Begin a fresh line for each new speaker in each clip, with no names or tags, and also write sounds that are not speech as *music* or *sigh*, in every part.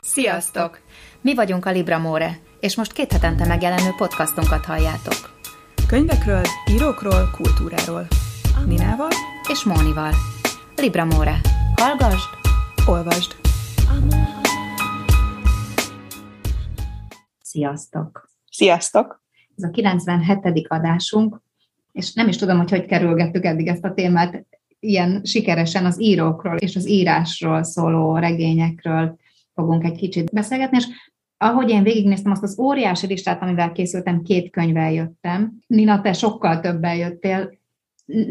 Sziasztok! Mi vagyunk a Libramore, és most két hetente megjelenő podcastunkat halljátok.
Könyvekről, írókról, kultúráról. Ninával
és Mónival. Libramore. Hallgasd,
olvasd.
Sziasztok!
Sziasztok!
Ez a 97. adásunk, és nem is tudom, hogy hogy kerülgettük eddig ezt a témát ilyen sikeresen az írókról és az írásról szóló regényekről fogunk egy kicsit beszélgetni, és ahogy én végignéztem azt az óriási listát, amivel készültem, két könyvvel jöttem. Nina, te sokkal többel jöttél,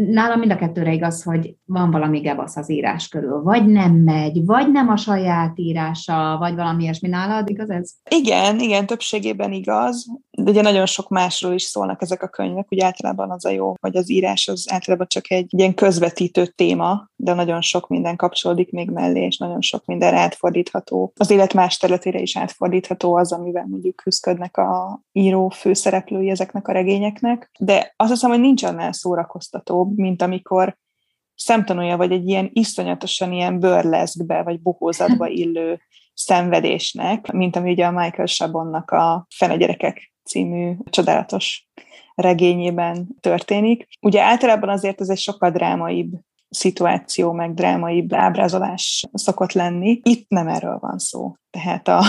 nálam mind a kettőre igaz, hogy van valami gebasz az írás körül. Vagy nem megy, vagy nem a saját írása, vagy valami ilyesmi nálad, igaz ez?
Igen, igen, többségében igaz, de ugye nagyon sok másról is szólnak ezek a könyvek, úgy általában az a jó, hogy az írás az általában csak egy ilyen közvetítő téma, de nagyon sok minden kapcsolódik még mellé, és nagyon sok minden átfordítható. Az élet más területére is átfordítható az, amivel mondjuk küzdködnek a író főszereplői ezeknek a regényeknek, de azt hiszem, hogy nincs annál szórakoztatóbb, mint amikor szemtanúja vagy egy ilyen iszonyatosan ilyen bőrleszkbe, vagy bohózatba *laughs* illő szenvedésnek, mint ami ugye a Michael Sabonnak a Fene gyerekek című csodálatos regényében történik. Ugye általában azért ez egy sokkal drámaibb szituáció, meg drámaibb ábrázolás szokott lenni. Itt nem erről van szó. Tehát a,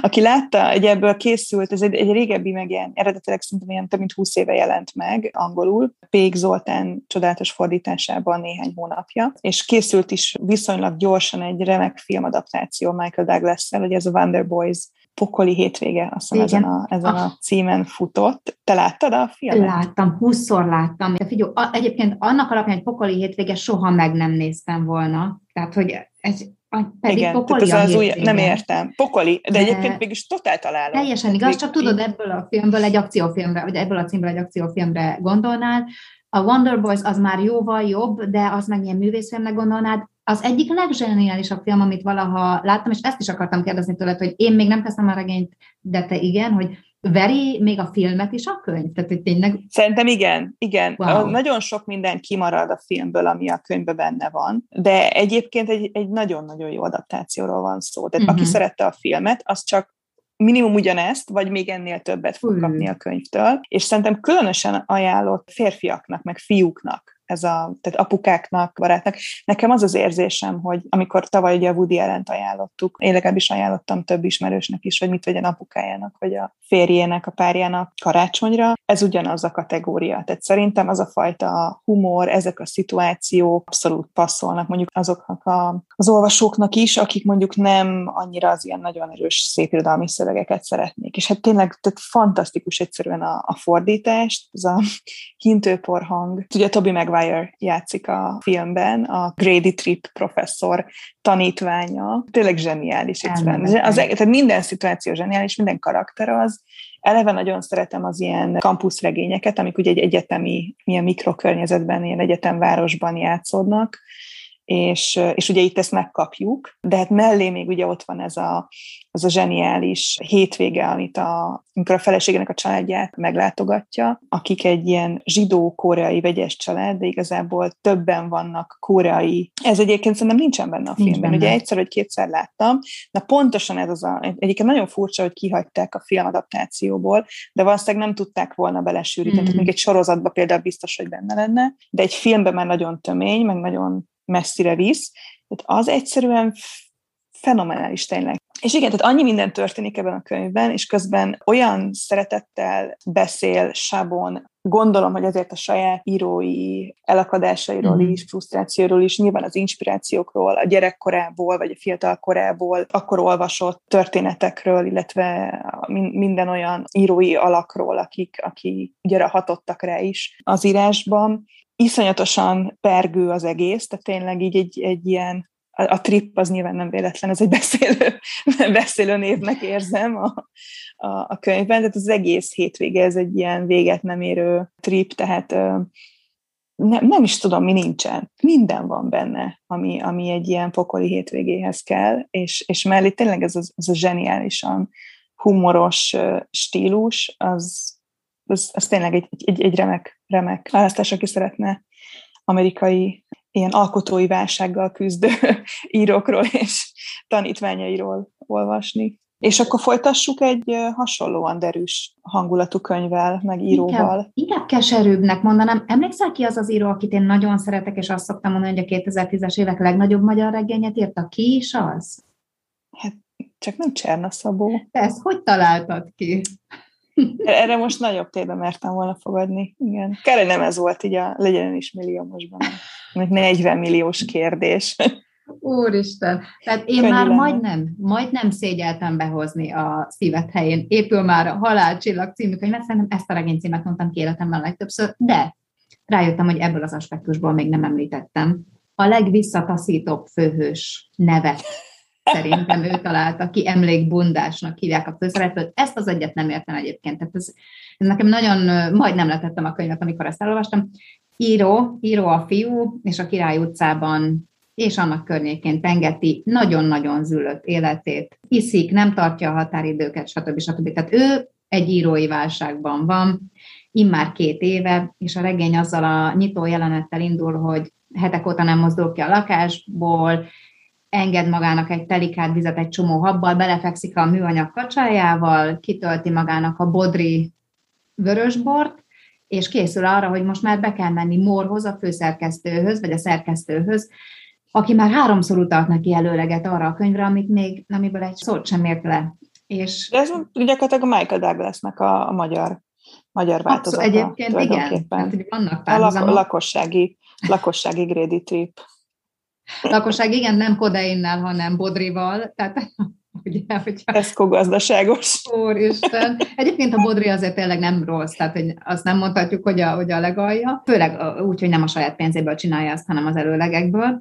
aki látta, hogy ebből készült, ez egy, egy régebbi megjelent, eredetileg szerintem ilyen több mint 20 éve jelent meg angolul, Pék Zoltán csodálatos fordításában néhány hónapja, és készült is viszonylag gyorsan egy remek filmadaptáció Michael Douglas-szel, hogy ez a Wonder Boys pokoli hétvége, azt hiszem ezen a, ezen a címen futott. Te láttad a filmet?
Láttam, húszszor láttam. De figyelj, egyébként annak alapján, hogy pokoli hétvége soha meg nem néztem volna. Tehát, hogy egy pedig
Igen, pokoli tehát ez az új, nem értem. Pokoli, de, de egyébként mégis totál találom.
Teljesen igaz, csak tudod, ebből a filmből egy akciófilmre, vagy ebből a címből egy akciófilmre gondolnál. A Wonder Boys az már jóval jobb, de az meg ilyen művészfilmnek gondolnád. Az egyik legzseniálisabb film, amit valaha láttam, és ezt is akartam kérdezni tőled, hogy én még nem kezdtem a regényt, de te igen, hogy veri még a filmet is a könyv? Tehát, hogy tényleg...
Szerintem igen, igen. Wow. Nagyon sok minden kimarad a filmből, ami a könyvben benne van, de egyébként egy, egy nagyon-nagyon jó adaptációról van szó. Tehát uh-huh. aki mhm. szerette a filmet, az csak minimum ugyanezt, vagy még ennél többet fog kapni a könyvtől. És szerintem különösen ajánlott férfiaknak, meg fiúknak ez a, tehát apukáknak, barátnak. Nekem az az érzésem, hogy amikor tavaly ugye a Woody ellen ajánlottuk, én legalábbis ajánlottam több ismerősnek is, hogy mit vegyen apukájának, vagy a férjének, a párjának karácsonyra, ez ugyanaz a kategória. Tehát szerintem az a fajta humor, ezek a szituációk abszolút passzolnak mondjuk azoknak a, az olvasóknak is, akik mondjuk nem annyira az ilyen nagyon erős szépirodalmi szövegeket szeretnék. És hát tényleg tehát fantasztikus egyszerűen a, a fordítást, ez a *laughs* hintőpor hang. Ugye Toby Maguire Maguire játszik a filmben, a Grady Tripp professzor tanítványa. Tényleg zseniális. Az, tehát minden szituáció zseniális, minden karakter az. Eleve nagyon szeretem az ilyen kampuszregényeket, amik ugye egy egyetemi, milyen mikrokörnyezetben, ilyen egyetemvárosban játszódnak, és, és ugye itt ezt megkapjuk, de hát mellé még ugye ott van ez a, az a zseniális hétvége, amit a, amikor a feleségének a családját meglátogatja, akik egy ilyen zsidó-koreai vegyes család, de igazából többen vannak koreai. Ez egyébként szerintem nincsen benne a Nincs filmben. Benne. Ugye egyszer vagy kétszer láttam, na pontosan ez az a, egyébként nagyon furcsa, hogy kihagyták a filmadaptációból, de valószínűleg nem tudták volna belesűríteni, mm. tehát még egy sorozatban például biztos, hogy benne lenne, de egy filmben már nagyon tömény, meg nagyon messzire visz, tehát az egyszerűen fenomenális tényleg. És igen, tehát annyi minden történik ebben a könyvben, és közben olyan szeretettel beszél Sabon, gondolom, hogy azért a saját írói elakadásairól mm. is, frusztrációról is, nyilván az inspirációkról, a gyerekkorából, vagy a fiatal korából, akkor olvasott történetekről, illetve minden olyan írói alakról, akik, akik ugye hatottak rá is az írásban iszonyatosan pergő az egész, tehát tényleg így egy, egy ilyen a, trip az nyilván nem véletlen, ez egy *laughs* beszélő, beszélő névnek érzem a, a, a könyvben, tehát az egész hétvége ez egy ilyen véget nem érő trip, tehát nem, nem is tudom, mi nincsen. Minden van benne, ami, ami egy ilyen pokoli hétvégéhez kell, és, és mellé tényleg ez a, ez a zseniálisan humoros stílus, az, az, az tényleg egy, egy, egy remek, remek választás, aki szeretne amerikai ilyen alkotói válsággal küzdő *laughs* írókról és tanítványairól olvasni. És akkor folytassuk egy hasonlóan derűs hangulatú könyvvel, meg íróval.
Inkább, inkább keserűbbnek mondanám. Emlékszel ki az az író, akit én nagyon szeretek, és azt szoktam mondani, hogy a 2010-es évek legnagyobb magyar regényet írta? Ki is az?
Hát csak nem Cserna Szabó.
Te ezt hogy találtad ki?
Erre most nagyobb tébe mertem volna fogadni. Igen. Kár, nem ez volt így a legyen is milliómosban. 40 milliós kérdés.
Úristen, tehát én Könnyű már lenne. majdnem, majdnem szégyeltem behozni a szívet helyén. Épül már a Halálcsillag című könyvet, szerintem ezt a regénycímet mondtam ki életemben legtöbbször, de rájöttem, hogy ebből az aspektusból még nem említettem. A legvisszataszítóbb főhős nevet szerintem ő találta ki, emlékbundásnak hívják a főszereplőt. Ezt az egyet nem értem egyébként. Tehát ez, ez nekem nagyon, majd nem letettem a könyvet, amikor ezt elolvastam. Író, író a fiú, és a Király utcában és annak környékén pengeti nagyon-nagyon zülött életét, iszik, nem tartja a határidőket, stb. stb. Tehát ő egy írói válságban van, immár két éve, és a regény azzal a nyitó jelenettel indul, hogy hetek óta nem mozdul ki a lakásból, enged magának egy telikád vizet egy csomó habbal, belefekszik a műanyag kacsájával, kitölti magának a bodri vörösbort, és készül arra, hogy most már be kell menni Morhoz, a főszerkesztőhöz, vagy a szerkesztőhöz, aki már háromszor utalt neki előleget arra a könyvre, amit még, amiből egy szót sem ért le. És...
De ez gyakorlatilag a Michael Douglasnak a, a magyar, magyar változata.
Abszolút, egyébként igen, tehát, hogy vannak
a lak- lakossági, lakossági Grady Trip.
Lakosság, igen, nem kodeinnel, hanem bodrival, tehát *laughs*
Ugye, hogyha... Ez gazdaságos.
Úristen. Egyébként a bodri azért tényleg nem rossz, tehát hogy azt nem mondhatjuk, hogy a, hogy a legalja. Főleg úgy, hogy nem a saját pénzéből csinálja azt, hanem az előlegekből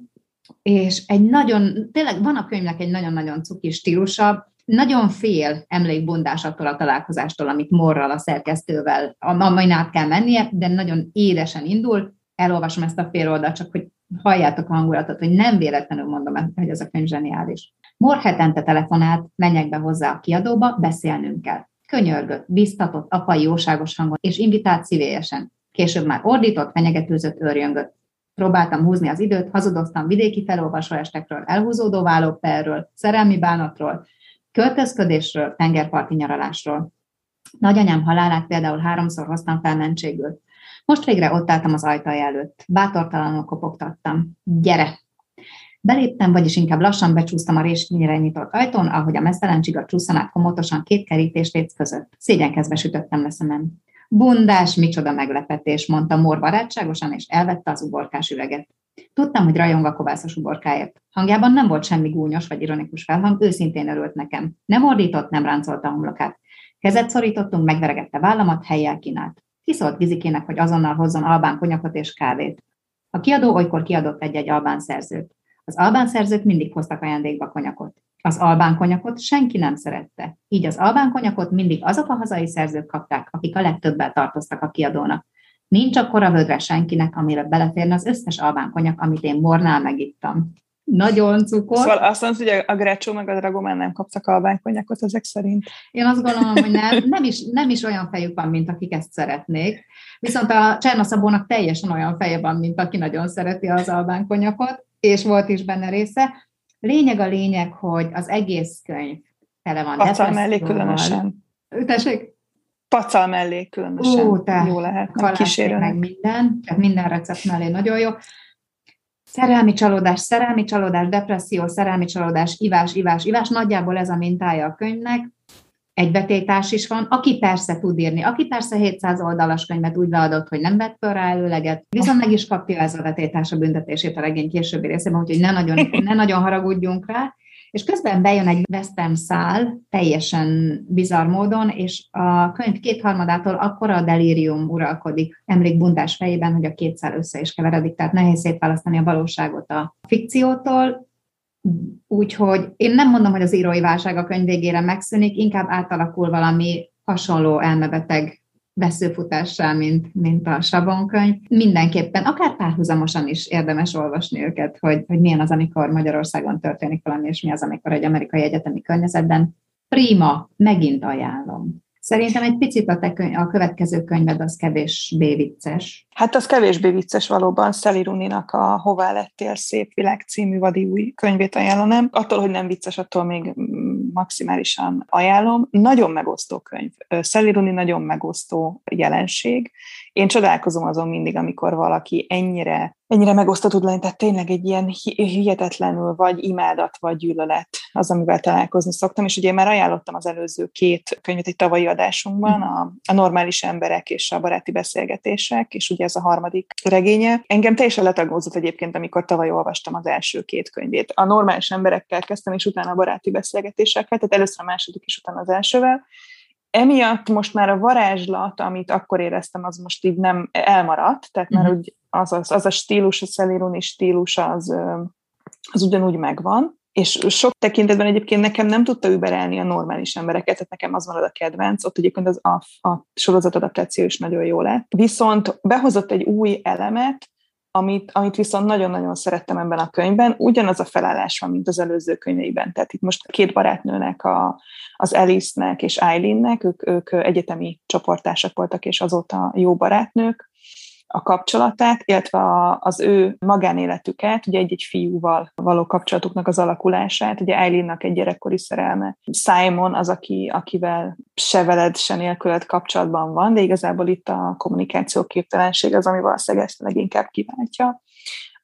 és egy nagyon, tényleg van a könyvnek egy nagyon-nagyon cuki stílusa, nagyon fél emlékbondás attól a találkozástól, amit Morral, a szerkesztővel, amin át kell mennie, de nagyon édesen indul. Elolvasom ezt a fél oldalt, csak hogy halljátok a hangulatot, hogy nem véletlenül mondom, hogy ez a könyv zseniális. Mor hetente telefonált, menjek be hozzá a kiadóba, beszélnünk kell. Könyörgött, biztatott, apai jóságos hangon, és invitált szívélyesen. Később már ordított, fenyegetőzött, őrjöngött. Próbáltam húzni az időt, hazudoztam vidéki felolvasó estekről, elhúzódó vállóperről, szerelmi bánatról, költözködésről, tengerparti nyaralásról. Nagyanyám halálát például háromszor hoztam fel mentségül. Most végre ott álltam az ajtaj előtt. Bátortalanul kopogtattam. Gyere! Beléptem, vagyis inkább lassan becsúsztam a résnyire nyitott ajtón, ahogy a mesztelen csiga csúszan át komotosan két kerítés között. Szégyenkezve sütöttem le szemem. Bundás, micsoda meglepetés, mondta Mor barátságosan, és elvette az uborkás üveget. Tudtam, hogy rajong a kovászos uborkáért. Hangjában nem volt semmi gúnyos vagy ironikus felhang, őszintén örült nekem. Nem ordított, nem ráncolta a homlokát. Kezet szorítottunk, megveregette vállamat, helyjel kínált. Kiszólt Gizikének, hogy azonnal hozzon albán konyakot és kávét. A kiadó olykor kiadott egy-egy albán szerzőt. Az albán szerzők mindig hoztak ajándékba konyakot. Az albán konyakot senki nem szerette. Így az albán konyakot mindig azok a hazai szerzők kapták, akik a legtöbbel tartoztak a kiadónak. Nincs akkora vödre senkinek, amire beleférne az összes albán konyak, amit én mornál megittam. Nagyon cukor.
Szóval azt mondod, hogy a Greccio meg a Dragomán nem kaptak albán konyakot ezek szerint?
Én azt gondolom, hogy nem. Nem is, nem is olyan fejük van, mint akik ezt szeretnék. Viszont a Csernaszabónak teljesen olyan feje van, mint aki nagyon szereti az albán konyakot, és volt is benne része. Lényeg a lényeg, hogy az egész könyv tele van
Pacal mellé különösen.
Tessék?
Pacal mellé különösen. Ó, te jó lehet.
Kísérőnek. meg minden, tehát minden recept mellé nagyon jó. Szerelmi csalódás, szerelmi csalódás, depresszió, szerelmi csalódás, ivás, ivás, ivás. Nagyjából ez a mintája a könyvnek egy betétás is van, aki persze tud írni, aki persze 700 oldalas könyvet úgy leadott, hogy nem vett fel rá előleget, viszont meg is kapja ez a betétás a büntetését a regény későbbi részében, úgyhogy ne nagyon, ne nagyon haragudjunk rá. És közben bejön egy western szál, teljesen bizarr módon, és a könyv kétharmadától akkora a delírium uralkodik emlékbundás fejében, hogy a két szál össze is keveredik, tehát nehéz szétválasztani a valóságot a fikciótól, Úgyhogy én nem mondom, hogy az írói válság a könyv végére megszűnik, inkább átalakul valami hasonló elmebeteg veszőfutással, mint, mint a Sabonkönyv. Mindenképpen, akár párhuzamosan is érdemes olvasni őket, hogy, hogy milyen az, amikor Magyarországon történik valami, és mi az, amikor egy amerikai egyetemi környezetben. Prima, megint ajánlom. Szerintem egy picit a, te könyv, a következő könyved az kevésbé vicces.
Hát az kevésbé vicces valóban. Sally Rooney-nak a Hová lettél szép világ című vadi új könyvét ajánlanám. Attól, hogy nem vicces, attól még maximálisan ajánlom. Nagyon megosztó könyv. Rooney nagyon megosztó jelenség. Én csodálkozom azon mindig, amikor valaki ennyire ennyire megosztott tud lenni, tehát tényleg egy ilyen hihetetlenül vagy imádat, vagy gyűlölet az, amivel találkozni szoktam, és ugye már ajánlottam az előző két könyvet egy tavalyi adásunkban, a, a normális emberek és a baráti beszélgetések, és ugye ez a harmadik regénye. Engem teljesen letagózott egyébként, amikor tavaly olvastam az első két könyvét. A normális emberekkel kezdtem, és utána a baráti beszélgetésekkel, tehát először a második, és utána az elsővel, emiatt most már a varázslat, amit akkor éreztem, az most így nem elmaradt, tehát már uh-huh. úgy az, az, az a stílus, a Szelironi stílus az, az ugyanúgy megvan, és sok tekintetben egyébként nekem nem tudta überelni a normális embereket, tehát nekem az van a kedvenc, ott egyébként az a, a sorozat adaptáció is nagyon jó lett. Viszont behozott egy új elemet, amit, amit viszont nagyon-nagyon szerettem ebben a könyvben, ugyanaz a felállás van, mint az előző könyveiben. Tehát itt most két barátnőnek, a, az Alice-nek és Eileen-nek, ők, ők egyetemi csoportársak voltak, és azóta jó barátnők, a kapcsolatát, illetve az ő magánéletüket, ugye egy-egy fiúval való kapcsolatuknak az alakulását, ugye Eileennak egy gyerekkori szerelme. Simon az, aki, akivel se veled, se nélküled kapcsolatban van, de igazából itt a kommunikáció képtelenség az, ami valószínűleg ezt leginkább kiváltja.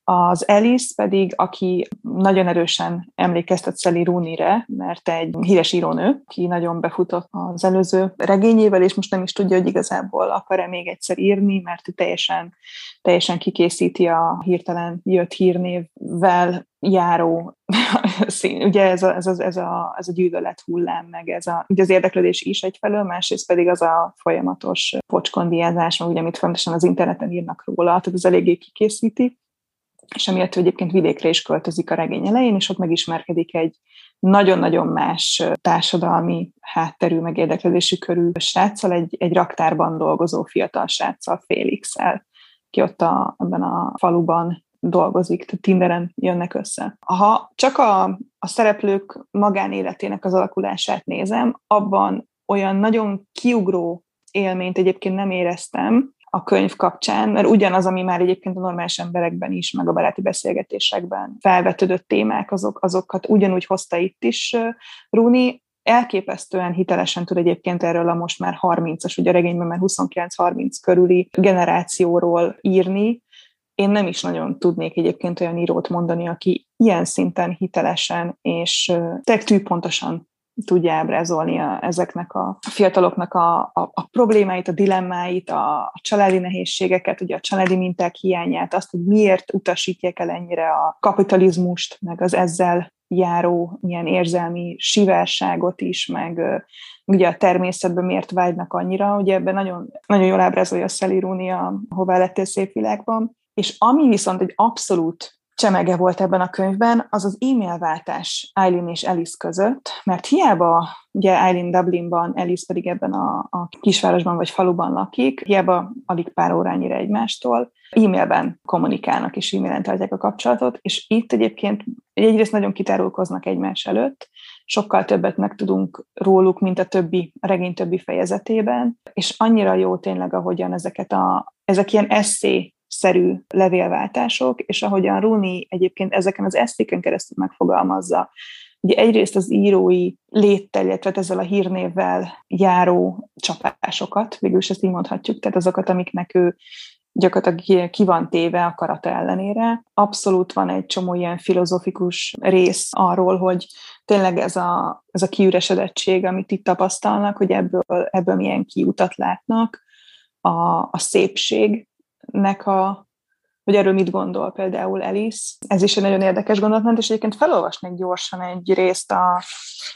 Az Alice pedig, aki nagyon erősen emlékeztet Sally Rooney-re, mert egy híres írónő, ki nagyon befutott az előző regényével, és most nem is tudja, hogy igazából akar-e még egyszer írni, mert teljesen, teljesen kikészíti a hirtelen jött hírnévvel járó, *laughs* ugye ez a, ez, a, ez, a, ez a gyűlölet hullám, meg ez a, ugye az érdeklődés is egyfelől, másrészt pedig az a folyamatos pocskondiázás, ugye, amit fontosan az interneten írnak róla, tehát ez eléggé kikészíti és emiatt egyébként vidékre is költözik a regény elején, és ott megismerkedik egy nagyon-nagyon más társadalmi hátterű, meg érdeklődésű körű sráccal, egy, egy raktárban dolgozó fiatal sráccal, Félix-el, ki ott a, ebben a faluban dolgozik, tehát Tinderen jönnek össze. Ha csak a, a szereplők magánéletének az alakulását nézem, abban olyan nagyon kiugró élményt egyébként nem éreztem, a könyv kapcsán, mert ugyanaz, ami már egyébként a normális emberekben is, meg a baráti beszélgetésekben felvetődött témák, azok, azokat ugyanúgy hozta itt is Rúni. Elképesztően hitelesen tud egyébként erről a most már 30-as, ugye a regényben már 29-30 körüli generációról írni, én nem is nagyon tudnék egyébként olyan írót mondani, aki ilyen szinten hitelesen és tényleg pontosan tudja ábrázolni a, ezeknek a fiataloknak a, a, a problémáit, a dilemmáit, a, a családi nehézségeket, ugye a családi minták hiányát, azt, hogy miért utasítják el ennyire a kapitalizmust, meg az ezzel járó ilyen érzelmi sivárságot is, meg ugye a természetben miért vágynak annyira, ugye ebben nagyon, nagyon jól ábrázolja a Sally Rooney a Hová lettél szép világban, és ami viszont egy abszolút csemege volt ebben a könyvben, az az e-mail Eileen és Alice között, mert hiába ugye Eileen Dublinban, Alice pedig ebben a, a kisvárosban vagy faluban lakik, hiába alig pár órányira egymástól, e-mailben kommunikálnak és e-mailen tartják a kapcsolatot, és itt egyébként egyrészt nagyon kitárulkoznak egymás előtt, sokkal többet megtudunk róluk, mint a többi, a regény többi fejezetében, és annyira jó tényleg, ahogyan ezeket a, ezek ilyen eszé szerű levélváltások, és ahogyan Runi egyébként ezeken az esztéken keresztül megfogalmazza, ugye egyrészt az írói léttel, illetve ezzel a hírnévvel járó csapásokat, végül is ezt így mondhatjuk, tehát azokat, amiknek ő gyakorlatilag ki van téve akarata ellenére. Abszolút van egy csomó ilyen filozofikus rész arról, hogy tényleg ez a, ez a kiüresedettség, amit itt tapasztalnak, hogy ebből, ebből milyen kiutat látnak, a, a szépség, nek a, hogy erről mit gondol például Alice. Ez is egy nagyon érdekes gondolat, és egyébként felolvasnék gyorsan egy részt a,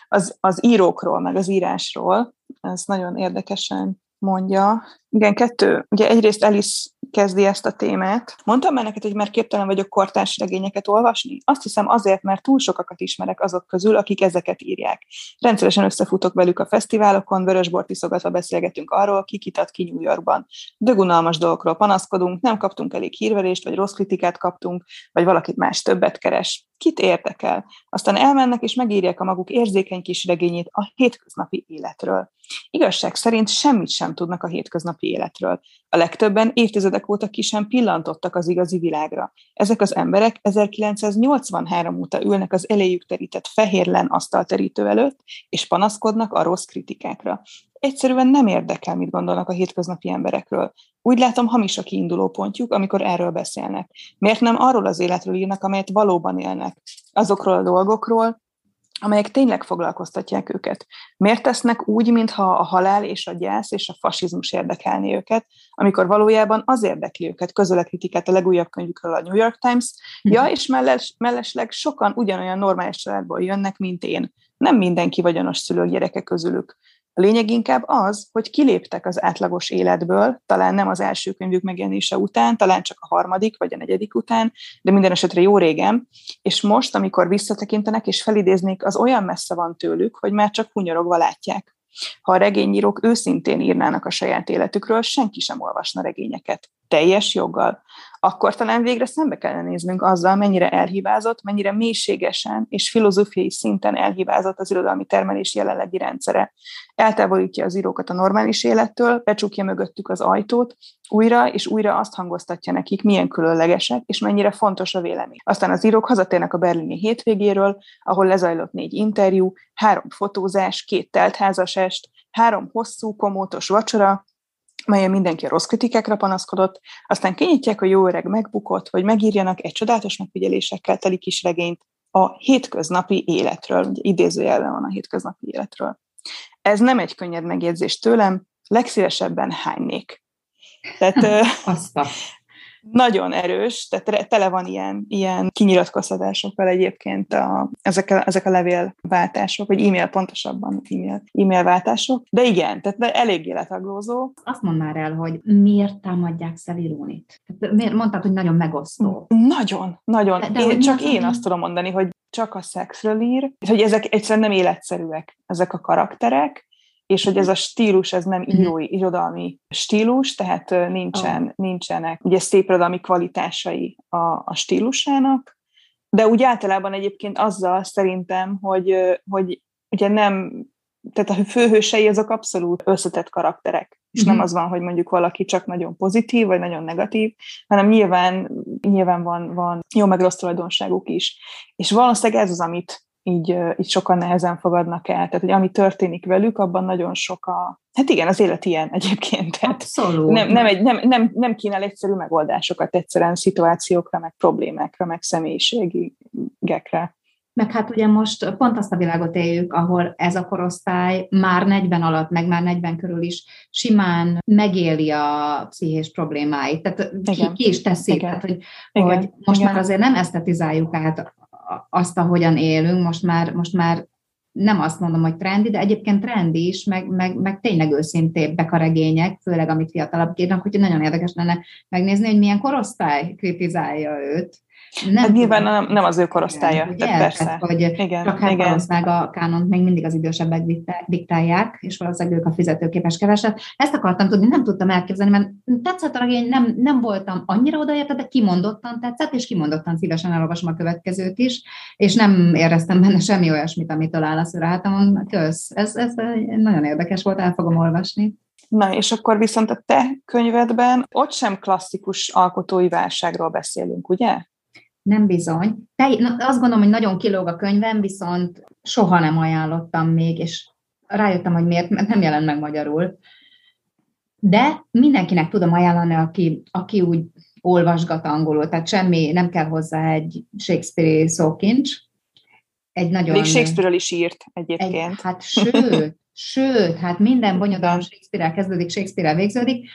az, az írókról, meg az írásról. Ez nagyon érdekesen mondja. Igen, kettő. Ugye egyrészt Alice kezdi ezt a témát. Mondtam már neked, hogy már képtelen vagyok kortárs regényeket olvasni? Azt hiszem azért, mert túl sokakat ismerek azok közül, akik ezeket írják. Rendszeresen összefutok velük a fesztiválokon, vörösbort iszogatva beszélgetünk arról, ki kitat ki New Yorkban. Dögunalmas dolgokról panaszkodunk, nem kaptunk elég hírverést, vagy rossz kritikát kaptunk, vagy valakit más többet keres. Kit érdekel? Aztán elmennek és megírják a maguk érzékeny kis regényét a hétköznapi életről. Igazság szerint semmit sem tudnak a hétköznapi életről. A legtöbben évtizedek óta ki sem pillantottak az igazi világra. Ezek az emberek 1983 óta ülnek az eléjük terített fehérlen asztalterítő előtt, és panaszkodnak a rossz kritikákra. Egyszerűen nem érdekel, mit gondolnak a hétköznapi emberekről. Úgy látom, hamis a kiinduló pontjuk, amikor erről beszélnek. Miért nem arról az életről írnak, amelyet valóban élnek? Azokról a dolgokról, amelyek tényleg foglalkoztatják őket. Miért tesznek úgy, mintha a halál és a gyász és a fasizmus érdekelni őket, amikor valójában az érdekli őket, közöl a kritikát a legújabb könyvükről a New York Times, hm. ja, és melles, mellesleg sokan ugyanolyan normális családból jönnek, mint én. Nem mindenki vagyonos szülők gyereke közülük. A lényeg inkább az, hogy kiléptek az átlagos életből, talán nem az első könyvük megjelenése után, talán csak a harmadik vagy a negyedik után, de minden esetre jó régen, és most, amikor visszatekintenek és felidéznék, az olyan messze van tőlük, hogy már csak hunyorogva látják. Ha a regényírók őszintén írnának a saját életükről, senki sem olvasna regényeket. Teljes joggal akkor talán végre szembe kellene néznünk azzal, mennyire elhibázott, mennyire mélységesen és filozófiai szinten elhibázott az irodalmi termelés jelenlegi rendszere. Eltávolítja az írókat a normális élettől, becsukja mögöttük az ajtót, újra és újra azt hangoztatja nekik, milyen különlegesek, és mennyire fontos a vélemény. Aztán az írók hazatérnek a berlini hétvégéről, ahol lezajlott négy interjú, három fotózás, két teltházasest, három hosszú, komótos vacsora, melyen mindenki a rossz kritikákra panaszkodott, aztán kinyitják a jó öreg megbukott, hogy megírjanak egy csodálatos megfigyelésekkel teli kis regényt a hétköznapi életről, ugye idézőjelben van a hétköznapi életről. Ez nem egy könnyed megjegyzés tőlem, legszívesebben hánynék. Tehát, *laughs* nagyon erős, tehát tele van ilyen, ilyen kinyilatkoztatásokkal egyébként a, ezek, a, ezek a levélváltások, vagy e-mail pontosabban, e-mail, e-mail váltások. De igen, tehát eléggé letaglózó.
Azt mondd már el, hogy miért támadják Szevirónit? Miért mondtad, hogy nagyon megosztó?
Nagyon, nagyon. De, de én, csak én azt tudom mondani, hogy csak a szexről ír, hogy ezek egyszerűen nem életszerűek, ezek a karakterek, és hogy ez a stílus, ez nem mhm. írói, irodalmi stílus, tehát nincsen, oh. nincsenek ugye szép irodalmi kvalitásai a, a stílusának, de úgy általában egyébként azzal szerintem, hogy, hogy ugye nem, tehát a főhősei azok abszolút összetett karakterek, és mm-hmm. nem az van, hogy mondjuk valaki csak nagyon pozitív, vagy nagyon negatív, hanem nyilván, nyilván van, van jó meg rossz tulajdonságuk is. És valószínűleg ez az, amit így, így sokan nehezen fogadnak el. Tehát, hogy ami történik velük, abban nagyon sok a... Hát igen, az élet ilyen egyébként. Tehát
Abszolút.
Nem, nem, egy, nem, nem, nem kínál egyszerű megoldásokat egyszerűen szituációkra, meg problémákra, meg személyiségekre.
Meg hát ugye most pont azt a világot éljük, ahol ez a korosztály már 40 alatt, meg már 40 körül is simán megéli a pszichés problémáit. Tehát ki, ki is teszi, Igen. Tehát, hogy, Igen. hogy most Igen. már azért nem esztetizáljuk át azt, ahogyan élünk, most már, most már nem azt mondom, hogy trendi, de egyébként trendi is, meg, meg, meg tényleg őszintébbek a regények, főleg amit fiatalabb kérnek, hogy nagyon érdekes lenne megnézni, hogy milyen korosztály kritizálja őt.
Nem hát nyilván nem, nem az ő korosztálya, igen, tehát persze.
Hogy igen, csak hát igen. valószínűleg a kánont még mindig az idősebbek diktálják, és valószínűleg ők a fizetőképes keveset. Ezt akartam tudni, nem tudtam elképzelni, mert tetszett a regény, nem, nem voltam annyira odaérte, de kimondottan tetszett, és kimondottan szívesen elolvasom a következőt is, és nem éreztem benne semmi olyasmit, amit talál a szürátamon. Kösz, ez, ez nagyon érdekes volt, el fogom olvasni.
Na, és akkor viszont a te könyvedben ott sem klasszikus alkotói válságról beszélünk, ugye?
Nem bizony. Te, azt gondolom, hogy nagyon kilóg a könyvem, viszont soha nem ajánlottam még, és rájöttem, hogy miért, mert nem jelent meg magyarul. De mindenkinek tudom ajánlani, aki, aki úgy olvasgat angolul, tehát semmi, nem kell hozzá egy Shakespeare szókincs.
Egy nagyon... Még Shakespeare-ről is írt egyébként. Egy,
hát sőt, sőt, hát minden bonyodalom Shakespeare-el kezdődik, Shakespeare-el végződik.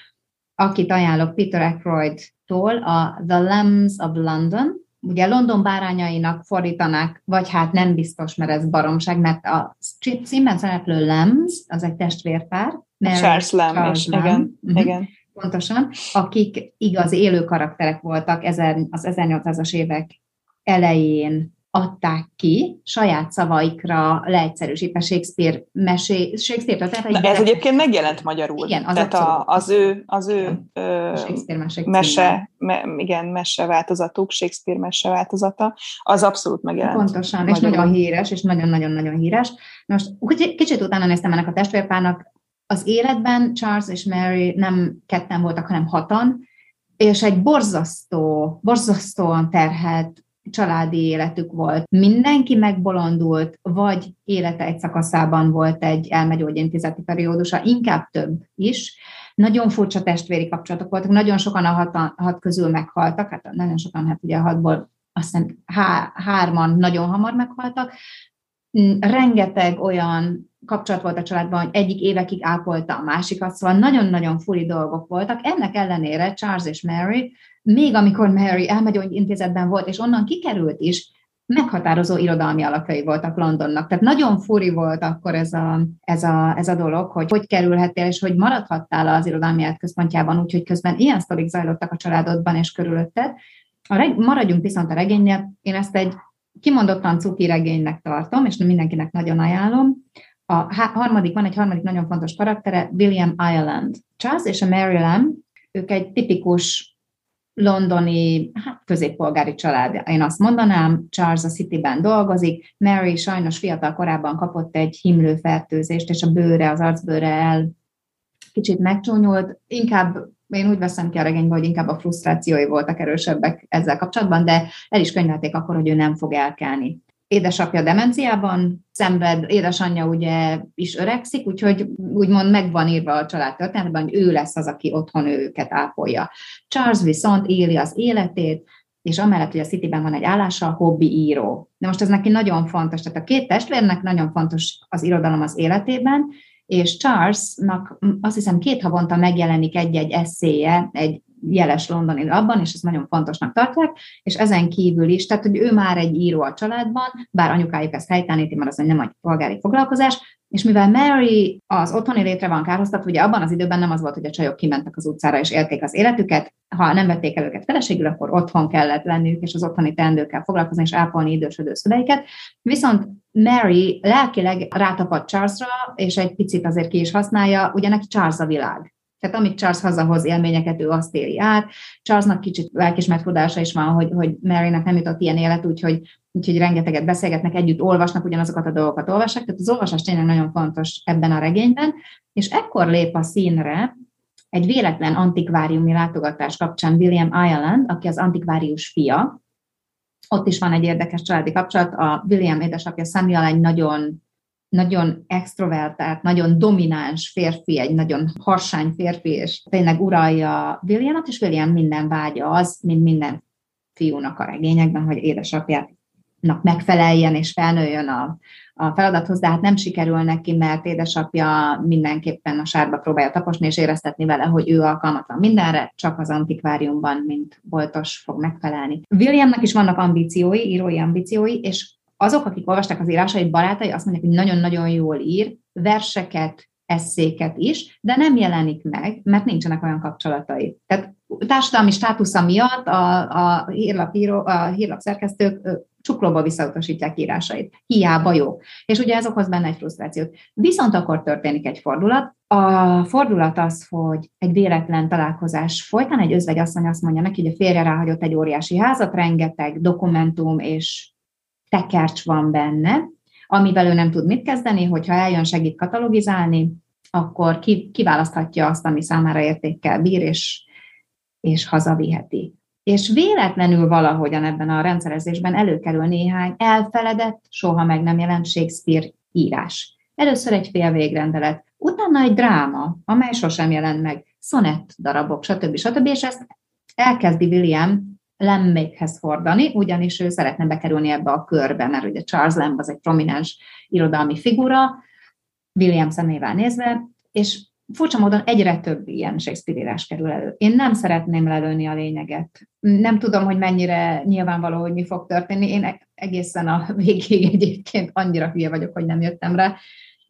Akit ajánlok Peter Ackroyd-tól, a The Lambs of London, ugye London bárányainak fordítanák, vagy hát nem biztos, mert ez baromság, mert a címben szereplő Lambs, az egy testvérpár.
Charles Lamb, Charles Lamb. igen, uh-huh. igen.
Pontosan, akik igaz élő karakterek voltak az 1800-as évek elején adták ki saját szavaikra leegyszerűsítve Shakespeare mesé, Shakespeare
tehát Na, ez egyébként megjelent magyarul. Igen, az tehát a, az ő, az ő ö, Shakespeare mese, me, igen, mese változatuk, Shakespeare mese változata, az abszolút megjelent.
Pontosan, magyarul. és nagyon híres, és nagyon-nagyon-nagyon híres. Most kicsit utána néztem ennek a testvérpárnak, az életben Charles és Mary nem ketten voltak, hanem hatan, és egy borzasztó, borzasztóan terhelt családi életük volt. Mindenki megbolondult, vagy élete egy szakaszában volt egy elmegyógyintézeti periódusa, inkább több is. Nagyon furcsa testvéri kapcsolatok voltak, nagyon sokan a hat, hat közül meghaltak, hát nagyon sokan, hát ugye a hatból azt hiszem há, hárman nagyon hamar meghaltak. Rengeteg olyan kapcsolat volt a családban, hogy egyik évekig ápolta a másikat, szóval nagyon-nagyon furi dolgok voltak. Ennek ellenére Charles és Mary, még amikor Mary elmegy intézetben volt, és onnan kikerült is, meghatározó irodalmi alapjai voltak Londonnak. Tehát nagyon furi volt akkor ez a, ez a, ez a dolog, hogy hogy kerülhettél, és hogy maradhattál az irodalmi központjában, úgyhogy közben ilyen sztorik zajlottak a családodban és körülötted. A reg, maradjunk viszont a regénynél, én ezt egy kimondottan cuki regénynek tartom, és mindenkinek nagyon ajánlom. A harmadik, van egy harmadik nagyon fontos karaktere, William Ireland. Charles és a Mary Lamb, ők egy tipikus londoni hát, középpolgári család, én azt mondanám, Charles a Cityben dolgozik, Mary sajnos fiatal korában kapott egy himlőfertőzést, és a bőre, az arcbőre el kicsit megcsúnyult, inkább én úgy veszem ki a regényből, hogy inkább a frusztrációi voltak erősebbek ezzel kapcsolatban, de el is könyvelték akkor, hogy ő nem fog elkelni édesapja demenciában szenved, édesanyja ugye is öregszik, úgyhogy úgymond megvan írva a család történetben, hogy ő lesz az, aki otthon őket ápolja. Charles viszont éli az életét, és amellett, hogy a Cityben van egy állása, hobbi író. De most ez neki nagyon fontos, tehát a két testvérnek nagyon fontos az irodalom az életében, és Charlesnak azt hiszem két havonta megjelenik egy-egy eszéje, egy jeles londoni labban, és ezt nagyon fontosnak tartják, és ezen kívül is, tehát hogy ő már egy író a családban, bár anyukájuk ezt helyteleníti, mert az, nem egy polgári foglalkozás, és mivel Mary az otthoni létre van kárhoztatva, ugye abban az időben nem az volt, hogy a csajok kimentek az utcára és élték az életüket, ha nem vették el őket feleségül, akkor otthon kellett lenniük, és az otthoni teendőkkel foglalkozni, és ápolni idősödő szüleiket. Viszont Mary lelkileg rátapad Charlesra, és egy picit azért ki is használja, ugye neki Charles a világ. Tehát amit Charles hazahoz élményeket, ő azt éli át. Charlesnak kicsit lelkismert tudása is van, hogy, hogy Marynek nem jutott ilyen élet, úgyhogy, úgyhogy rengeteget beszélgetnek, együtt olvasnak, ugyanazokat a dolgokat olvassák. Tehát az olvasás tényleg nagyon fontos ebben a regényben. És ekkor lép a színre egy véletlen antikváriumi látogatás kapcsán William Ireland, aki az antikvárius fia. Ott is van egy érdekes családi kapcsolat. A William édesapja Samuel egy nagyon nagyon extrovertált, nagyon domináns férfi, egy nagyon harsány férfi, és tényleg uralja Williamot, és William minden vágya az, mint minden fiúnak a regényekben, hogy édesapjának megfeleljen és felnőjön a, a feladathoz, de hát nem sikerül neki, mert édesapja mindenképpen a sárba próbálja taposni és éreztetni vele, hogy ő alkalmatlan mindenre, csak az antikváriumban, mint boltos fog megfelelni. Williamnak is vannak ambíciói, írói ambíciói, és azok, akik olvasták az írásait, barátai, azt mondják, hogy nagyon-nagyon jól ír, verseket, eszéket is, de nem jelenik meg, mert nincsenek olyan kapcsolatai. Tehát társadalmi státusza miatt a, a, hírlapíró, a hírlap szerkesztők csuklóba visszautasítják írásait. Hiába jó. És ugye ez okoz benne egy frusztrációt. Viszont akkor történik egy fordulat. A fordulat az, hogy egy véletlen találkozás folytán egy özvegy asszony azt mondja neki, hogy a férje ráhagyott egy óriási házat, rengeteg dokumentum és tekercs van benne, amivel ő nem tud mit kezdeni, hogyha eljön segít katalogizálni, akkor kiválaszthatja azt, ami számára értékkel bír, és, és hazaviheti. És véletlenül valahogyan ebben a rendszerezésben előkerül néhány elfeledett, soha meg nem jelent Shakespeare írás. Először egy fél végrendelet, utána egy dráma, amely sosem jelent meg, szonett darabok, stb. stb. És ezt elkezdi William Lambékhez fordani, ugyanis ő szeretne bekerülni ebbe a körbe, mert ugye Charles Lamb az egy prominens irodalmi figura, William szemével nézve, és furcsa módon egyre több ilyen Shakespeare írás kerül elő. Én nem szeretném lelőni a lényeget. Nem tudom, hogy mennyire nyilvánvaló, hogy mi fog történni. Én egészen a *laughs* végig egyébként annyira hülye vagyok, hogy nem jöttem rá.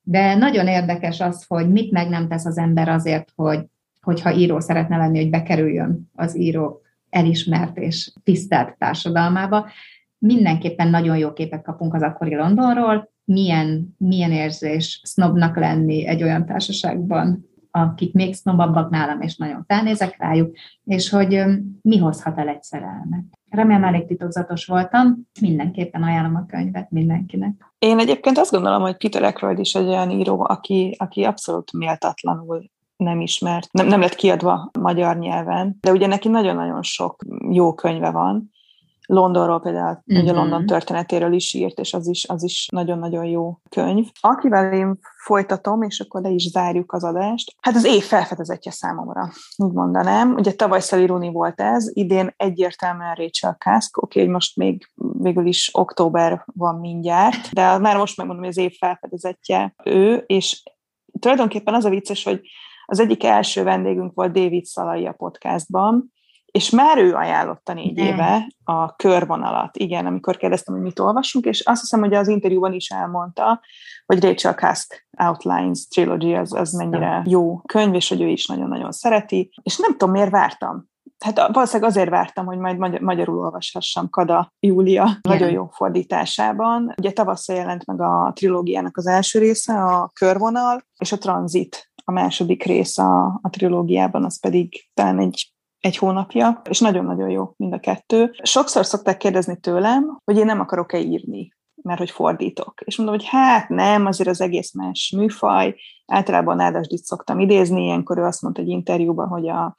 De nagyon érdekes az, hogy mit meg nem tesz az ember azért, hogy hogyha író szeretne lenni, hogy bekerüljön az író elismert és tisztelt társadalmába. Mindenképpen nagyon jó képet kapunk az akkori Londonról, milyen, milyen érzés sznobnak lenni egy olyan társaságban, akik még sznobabbak nálam, és nagyon felnézek rájuk, és hogy mi hozhat el egy szerelmet. Remélem elég titokzatos voltam, mindenképpen ajánlom a könyvet mindenkinek.
Én egyébként azt gondolom, hogy Peter Ackroyd is egy olyan író, aki, aki abszolút méltatlanul nem ismert, nem, nem lett kiadva magyar nyelven, de ugye neki nagyon-nagyon sok jó könyve van, Londonról például, uh-huh. ugye London történetéről is írt, és az is, az is nagyon-nagyon jó könyv. Akivel én folytatom, és akkor le is zárjuk az adást. Hát az év felfedezetje számomra, úgy mondanám. Ugye tavaly Szeliruni volt ez, idén egyértelműen Rachel Kask, oké, okay, most még végül is október van mindjárt, de már most megmondom, hogy az év felfedezetje ő, és tulajdonképpen az a vicces, hogy az egyik első vendégünk volt David Szalai a podcastban, és már ő ajánlotta négy De. éve a körvonalat, igen, amikor kérdeztem, hogy mit olvasunk, és azt hiszem, hogy az interjúban is elmondta, hogy Rachel Kask Outlines Trilogy az, az mennyire jó könyv, és hogy ő is nagyon-nagyon szereti, és nem tudom, miért vártam. Hát valószínűleg azért vártam, hogy majd magyarul olvashassam Kada Júlia Igen. nagyon jó fordításában. Ugye tavasszal jelent meg a trilógiának az első része, a körvonal, és a tranzit a második rész a, a trilógiában, az pedig talán egy egy hónapja, és nagyon-nagyon jó mind a kettő. Sokszor szokták kérdezni tőlem, hogy én nem akarok-e írni, mert hogy fordítok. És mondom, hogy hát nem, azért az egész más műfaj. Általában Nádasdit szoktam idézni, ilyenkor ő azt mondta egy interjúban, hogy a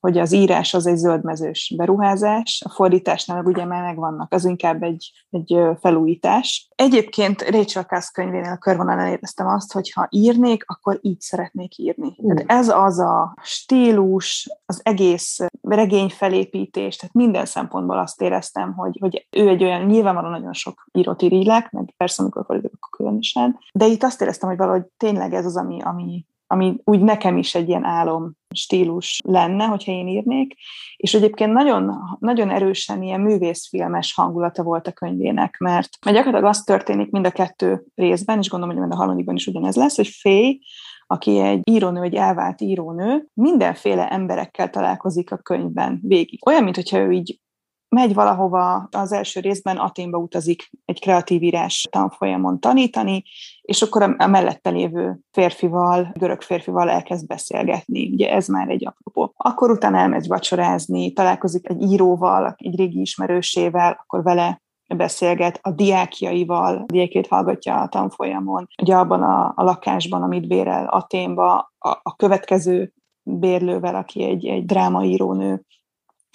hogy az írás az egy zöldmezős beruházás, a fordításnál meg ugye már megvannak, az inkább egy, egy felújítás. Egyébként Rachel Kass könyvénél a körvonalán éreztem azt, hogy ha írnék, akkor így szeretnék írni. Uh. Tehát ez az a stílus, az egész regény felépítés, tehát minden szempontból azt éreztem, hogy, hogy ő egy olyan, nyilvánvalóan nagyon sok írót irigylek, meg persze, amikor fordítok, különösen, de itt azt éreztem, hogy valahogy tényleg ez az, ami, ami, ami úgy nekem is egy ilyen álom stílus lenne, hogyha én írnék, és egyébként nagyon, nagyon erősen ilyen művészfilmes hangulata volt a könyvének, mert, mert gyakorlatilag az történik mind a kettő részben, és gondolom, hogy mind a harmadikban is ugyanez lesz, hogy Fé, aki egy írónő, egy elvált írónő, mindenféle emberekkel találkozik a könyvben végig. Olyan, mintha ő így megy valahova, az első részben Aténba utazik egy kreatív írás tanfolyamon tanítani, és akkor a mellette lévő férfival, görög férfival elkezd beszélgetni. Ugye ez már egy apropó. Akkor utána elmegy vacsorázni, találkozik egy íróval, egy régi ismerősével, akkor vele beszélget a diákjaival, a diákét hallgatja a tanfolyamon, ugye abban a, a lakásban, amit bérel Aténba, a, a következő bérlővel, aki egy, egy drámaírónő,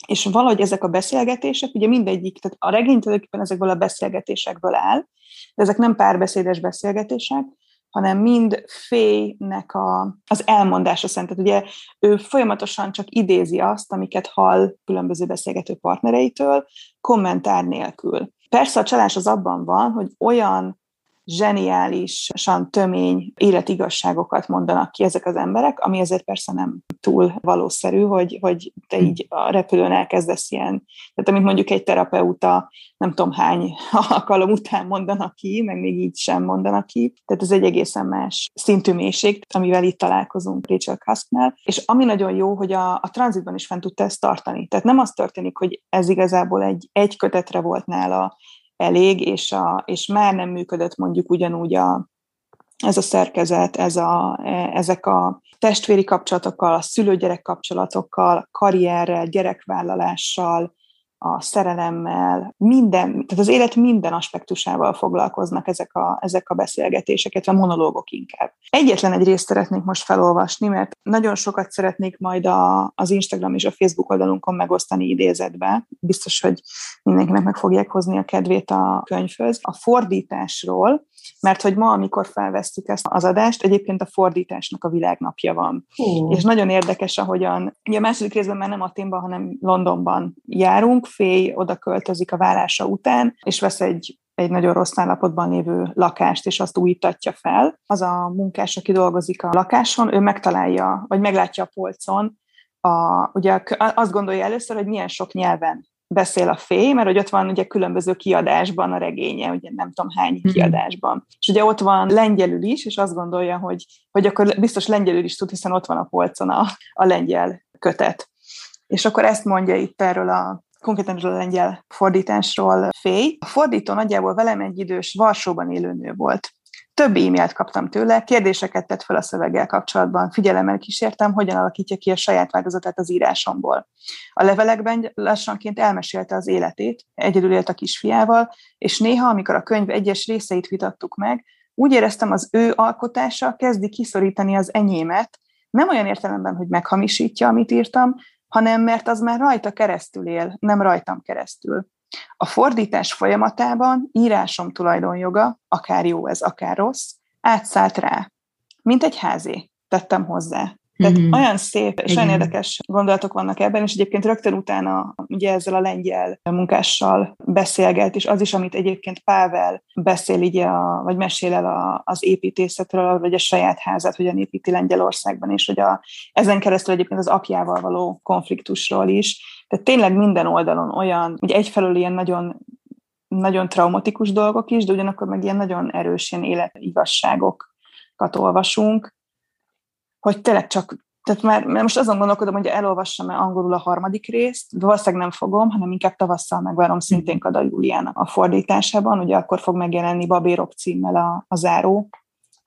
és valahogy ezek a beszélgetések, ugye mindegyik, tehát a regény tulajdonképpen ezekből a beszélgetésekből áll, de ezek nem párbeszédes beszélgetések, hanem mind fének a, az elmondása szerint. Tehát ugye ő folyamatosan csak idézi azt, amiket hall különböző beszélgető partnereitől, kommentár nélkül. Persze a csalás az abban van, hogy olyan zseniálisan tömény életigazságokat mondanak ki ezek az emberek, ami azért persze nem túl valószerű, hogy, hogy te így a repülőn elkezdesz ilyen, tehát amit mondjuk egy terapeuta nem tudom hány *laughs* alkalom után mondanak ki, meg még így sem mondanak ki, tehát ez egy egészen más szintű mélység, amivel itt találkozunk Rachel Kasknál, és ami nagyon jó, hogy a, a tranzitban is fent tudta ezt tartani. Tehát nem az történik, hogy ez igazából egy, egy kötetre volt nála elég, és, a, és már nem működött mondjuk ugyanúgy a, ez a szerkezet, ez a, e, ezek a testvéri kapcsolatokkal, a szülő-gyerek kapcsolatokkal, karrierrel, gyerekvállalással, a szerelemmel, minden, tehát az élet minden aspektusával foglalkoznak ezek a, ezek a beszélgetések, a monológok inkább. Egyetlen egy részt szeretnék most felolvasni, mert nagyon sokat szeretnék majd a, az Instagram és a Facebook oldalunkon megosztani idézetbe. Biztos, hogy mindenkinek meg fogják hozni a kedvét a könyvhöz. A fordításról, mert hogy ma, amikor felvesztük ezt az adást, egyébként a fordításnak a világnapja van. Hú. És nagyon érdekes, ahogyan, ugye a második részben már nem Aténban, hanem Londonban járunk, Féj oda költözik a válása után, és vesz egy egy nagyon rossz állapotban lévő lakást, és azt újítatja fel. Az a munkás, aki dolgozik a lakáson, ő megtalálja, vagy meglátja a polcon, a, ugye azt gondolja először, hogy milyen sok nyelven beszél a fé, mert hogy ott van ugye különböző kiadásban a regénye, ugye nem tudom hány mm. kiadásban. És ugye ott van lengyelül is, és azt gondolja, hogy, hogy akkor biztos lengyelül is tud, hiszen ott van a polcon a, a lengyel kötet. És akkor ezt mondja itt erről a konkrétan a lengyel fordításról Féj. A fordító nagyjából velem egy idős Varsóban élő nő volt. Több e-mailt kaptam tőle, kérdéseket tett fel a szöveggel kapcsolatban, figyelemmel kísértem, hogyan alakítja ki a saját változatát az írásomból. A levelekben lassanként elmesélte az életét, egyedül élt a kisfiával, és néha, amikor a könyv egyes részeit vitattuk meg, úgy éreztem, az ő alkotása kezdi kiszorítani az enyémet, nem olyan értelemben, hogy meghamisítja, amit írtam, hanem mert az már rajta keresztül él, nem rajtam keresztül. A fordítás folyamatában írásom tulajdonjoga, akár jó ez, akár rossz, átszállt rá, mint egy házé, tettem hozzá. Tehát mm-hmm. olyan szép és olyan érdekes gondolatok vannak ebben, és egyébként rögtön utána ugye ezzel a lengyel munkással beszélget, és az is, amit egyébként Pável beszél, ugye a, vagy mesél el a, az építészetről, vagy a saját házát, hogyan építi Lengyelországban, és hogy a, ezen keresztül egyébként az apjával való konfliktusról is. Tehát tényleg minden oldalon olyan, ugye egyfelől ilyen nagyon nagyon traumatikus dolgok is, de ugyanakkor meg ilyen nagyon erős ilyen életigazságokat olvasunk, hogy tényleg csak, tehát már most azon gondolkodom, hogy elolvassam-e angolul a harmadik részt, valószínűleg nem fogom, hanem inkább tavasszal megvárom szintén Kada Júliának a fordításában, ugye akkor fog megjelenni Babérok címmel a, a záró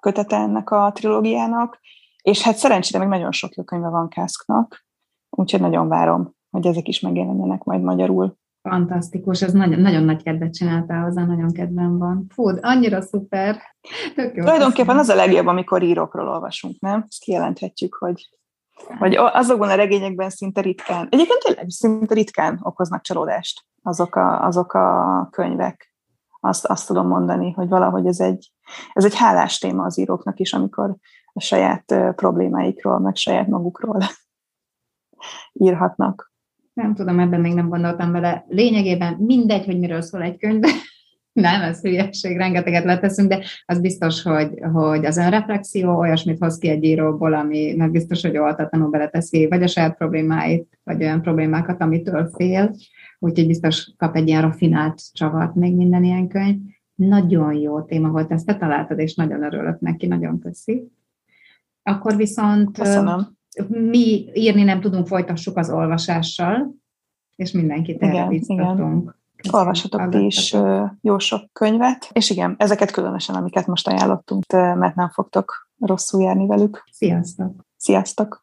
kötete ennek a trilógiának, és hát szerencsére még nagyon sok jó könyve van Kászknak, úgyhogy nagyon várom, hogy ezek is megjelenjenek majd magyarul.
Fantasztikus, ez nagyon, nagyon nagy kedvet csináltál hozzá, nagyon kedvem van. Fú, annyira szuper.
Tök jó Tulajdonképpen az a legjobb, amikor írókról olvasunk, nem? Ezt kijelenthetjük, hogy vagy azokban a regényekben szinte ritkán, egyébként tényleg szinte ritkán okoznak csalódást azok a, azok a könyvek. Azt, azt tudom mondani, hogy valahogy ez egy, ez egy hálás téma az íróknak is, amikor a saját problémáikról, meg saját magukról *laughs* írhatnak
nem tudom, ebben még nem gondoltam vele. Lényegében mindegy, hogy miről szól egy könyv, *laughs* nem, ez hülyeség, rengeteget leteszünk, de az biztos, hogy, hogy az önreflexió olyasmit hoz ki egy íróból, ami meg biztos, hogy oltatlanul beleteszi, vagy a saját problémáit, vagy olyan problémákat, amitől fél, úgyhogy biztos kap egy ilyen rafinált csavart még minden ilyen könyv. Nagyon jó téma volt, ezt te találtad, és nagyon örülök neki, nagyon köszi. Akkor viszont
Köszönöm
mi írni nem tudunk, folytassuk az olvasással, és mindenkit erre biztatunk.
Olvashatok ti is jó sok könyvet, és igen, ezeket különösen, amiket most ajánlottunk, mert nem fogtok rosszul járni velük.
Sziasztok!
Sziasztok!